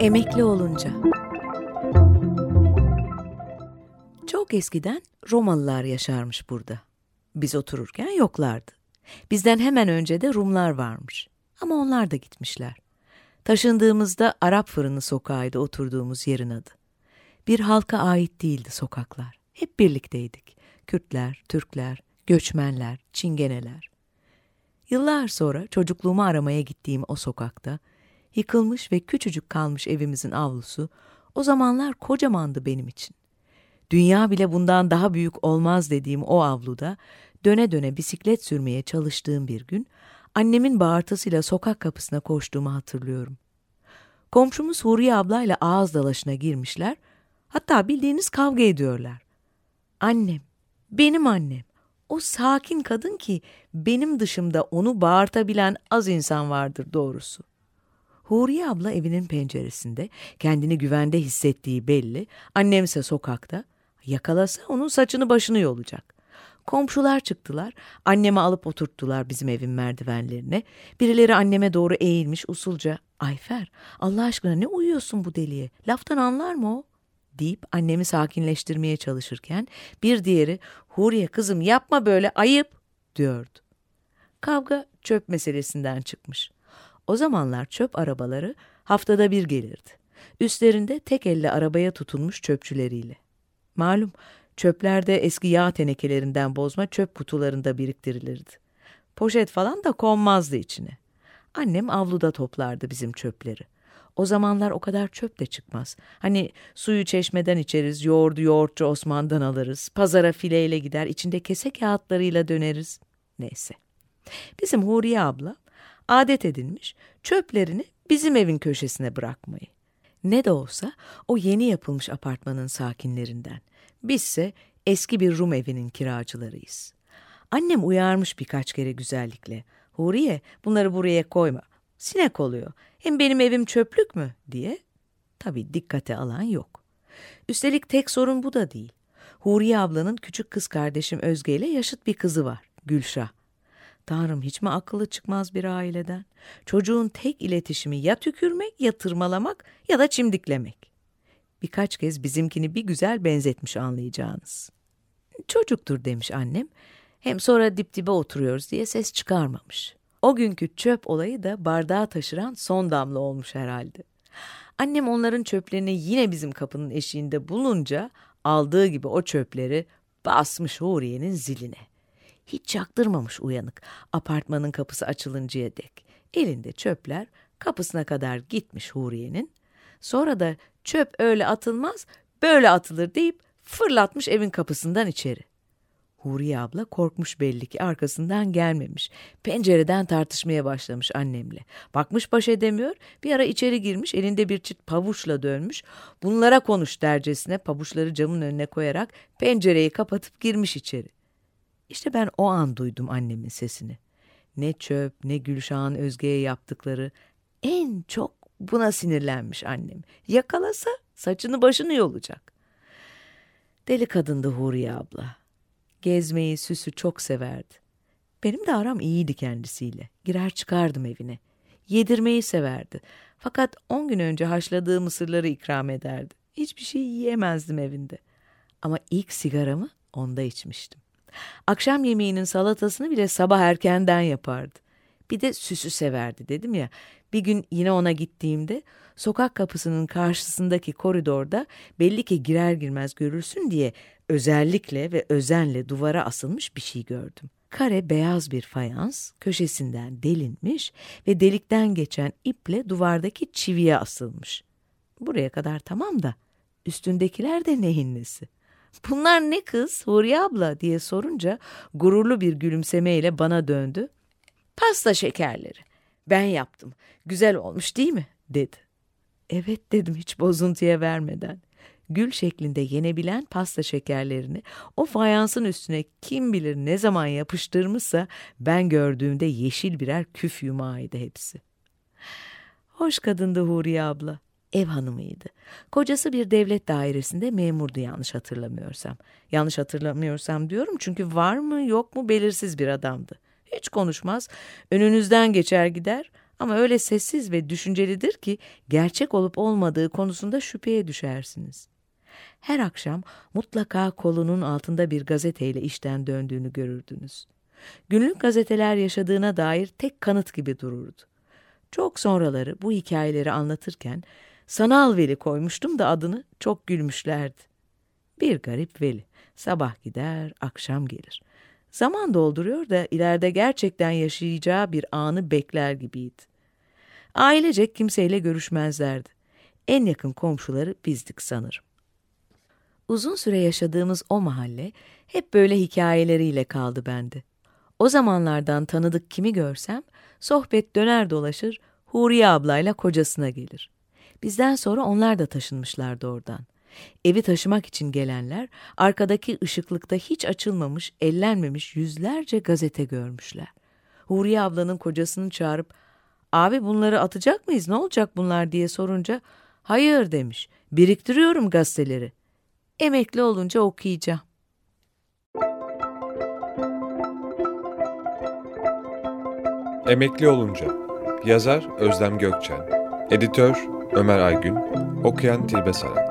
Emekli olunca Çok eskiden Romalılar yaşarmış burada. Biz otururken yoklardı. Bizden hemen önce de Rumlar varmış. Ama onlar da gitmişler. Taşındığımızda Arap Fırını sokağıydı oturduğumuz yerin adı. Bir halka ait değildi sokaklar. Hep birlikteydik. Kürtler, Türkler, göçmenler, çingeneler. Yıllar sonra çocukluğumu aramaya gittiğim o sokakta, yıkılmış ve küçücük kalmış evimizin avlusu, o zamanlar kocamandı benim için. Dünya bile bundan daha büyük olmaz dediğim o avluda, döne döne bisiklet sürmeye çalıştığım bir gün, annemin bağırtısıyla sokak kapısına koştuğumu hatırlıyorum. Komşumuz Huriye ablayla ağız dalaşına girmişler, hatta bildiğiniz kavga ediyorlar. Annem, benim annem, o sakin kadın ki benim dışımda onu bağırtabilen az insan vardır doğrusu. Huriye abla evinin penceresinde, kendini güvende hissettiği belli, annemse sokakta, yakalasa onun saçını başını yolacak. Komşular çıktılar, annemi alıp oturttular bizim evin merdivenlerine. Birileri anneme doğru eğilmiş usulca, Ayfer Allah aşkına ne uyuyorsun bu deliye, laftan anlar mı o? deyip annemi sakinleştirmeye çalışırken bir diğeri Huriye kızım yapma böyle ayıp diyordu. Kavga çöp meselesinden çıkmış. O zamanlar çöp arabaları haftada bir gelirdi. Üstlerinde tek elle arabaya tutunmuş çöpçüleriyle. Malum çöplerde eski yağ tenekelerinden bozma çöp kutularında biriktirilirdi. Poşet falan da konmazdı içine. Annem avluda toplardı bizim çöpleri. O zamanlar o kadar çöp de çıkmaz. Hani suyu çeşmeden içeriz, yoğurdu yoğurtçu Osman'dan alırız, pazara fileyle gider, içinde kese kağıtlarıyla döneriz. Neyse. Bizim Huriye abla adet edinmiş çöplerini bizim evin köşesine bırakmayı. Ne de olsa o yeni yapılmış apartmanın sakinlerinden. Bizse eski bir Rum evinin kiracılarıyız. Annem uyarmış birkaç kere güzellikle. Huriye bunları buraya koyma. Sinek oluyor. Hem benim evim çöplük mü diye. Tabii dikkate alan yok. Üstelik tek sorun bu da değil. Huriye ablanın küçük kız kardeşim Özge ile yaşıt bir kızı var. Gülşah. Tanrım hiç mi akıllı çıkmaz bir aileden? Çocuğun tek iletişimi ya tükürmek ya tırmalamak ya da çimdiklemek. Birkaç kez bizimkini bir güzel benzetmiş anlayacağınız. Çocuktur demiş annem. Hem sonra dip dibe oturuyoruz diye ses çıkarmamış. O günkü çöp olayı da bardağı taşıran son damla olmuş herhalde. Annem onların çöplerini yine bizim kapının eşiğinde bulunca aldığı gibi o çöpleri basmış Huriye'nin ziline. Hiç çaktırmamış uyanık apartmanın kapısı açılıncaya dek. Elinde çöpler kapısına kadar gitmiş Huriye'nin. Sonra da çöp öyle atılmaz böyle atılır deyip fırlatmış evin kapısından içeri. Huriye abla korkmuş belli ki arkasından gelmemiş. Pencereden tartışmaya başlamış annemle. Bakmış baş edemiyor. Bir ara içeri girmiş elinde bir çift pabuçla dönmüş. Bunlara konuş dercesine pabuçları camın önüne koyarak pencereyi kapatıp girmiş içeri. İşte ben o an duydum annemin sesini. Ne çöp ne Gülşah'ın Özge'ye yaptıkları. En çok buna sinirlenmiş annem. Yakalasa saçını başını yolacak. Deli kadındı Huriye abla. Gezmeyi, süsü çok severdi. Benim de aram iyiydi kendisiyle. Girer çıkardım evine. Yedirmeyi severdi. Fakat on gün önce haşladığı mısırları ikram ederdi. Hiçbir şey yiyemezdim evinde. Ama ilk sigaramı onda içmiştim. Akşam yemeğinin salatasını bile sabah erkenden yapardı. Bir de süsü severdi dedim ya. Bir gün yine ona gittiğimde sokak kapısının karşısındaki koridorda belli ki girer girmez görürsün diye özellikle ve özenle duvara asılmış bir şey gördüm. Kare beyaz bir fayans köşesinden delinmiş ve delikten geçen iple duvardaki çiviye asılmış. Buraya kadar tamam da üstündekiler de neyin nesi? Bunlar ne kız Huriye abla diye sorunca gururlu bir gülümsemeyle bana döndü. Pasta şekerleri. Ben yaptım. Güzel olmuş değil mi? dedi. Evet dedim hiç bozuntuya vermeden. Gül şeklinde yenebilen pasta şekerlerini o fayansın üstüne kim bilir ne zaman yapıştırmışsa ben gördüğümde yeşil birer küf yumağıydı hepsi. Hoş kadındı Huriye abla. Ev hanımıydı. Kocası bir devlet dairesinde memurdu yanlış hatırlamıyorsam. Yanlış hatırlamıyorsam diyorum çünkü var mı yok mu belirsiz bir adamdı. Hiç konuşmaz, önünüzden geçer gider ama öyle sessiz ve düşüncelidir ki gerçek olup olmadığı konusunda şüpheye düşersiniz. Her akşam mutlaka kolunun altında bir gazeteyle işten döndüğünü görürdünüz. Günlük gazeteler yaşadığına dair tek kanıt gibi dururdu. Çok sonraları bu hikayeleri anlatırken sanal veli koymuştum da adını çok gülmüşlerdi. Bir garip veli. Sabah gider, akşam gelir. Zaman dolduruyor da ileride gerçekten yaşayacağı bir anı bekler gibiydi. Ailecek kimseyle görüşmezlerdi. En yakın komşuları bizdik sanırım. Uzun süre yaşadığımız o mahalle hep böyle hikayeleriyle kaldı bende. O zamanlardan tanıdık kimi görsem sohbet döner dolaşır Huriye ablayla kocasına gelir. Bizden sonra onlar da taşınmışlardı oradan. Evi taşımak için gelenler arkadaki ışıklıkta hiç açılmamış, ellenmemiş yüzlerce gazete görmüşler. Huriye ablanın kocasını çağırıp abi bunları atacak mıyız ne olacak bunlar diye sorunca hayır demiş biriktiriyorum gazeteleri. Emekli olunca okuyacağım. Emekli olunca Yazar Özlem Gökçen Editör Ömer Aygün Okuyan Tilbe Saran.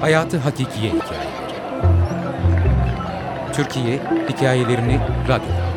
Hayatı Hakikiye Hikayeleri. Türkiye Hikayelerini Radyo'da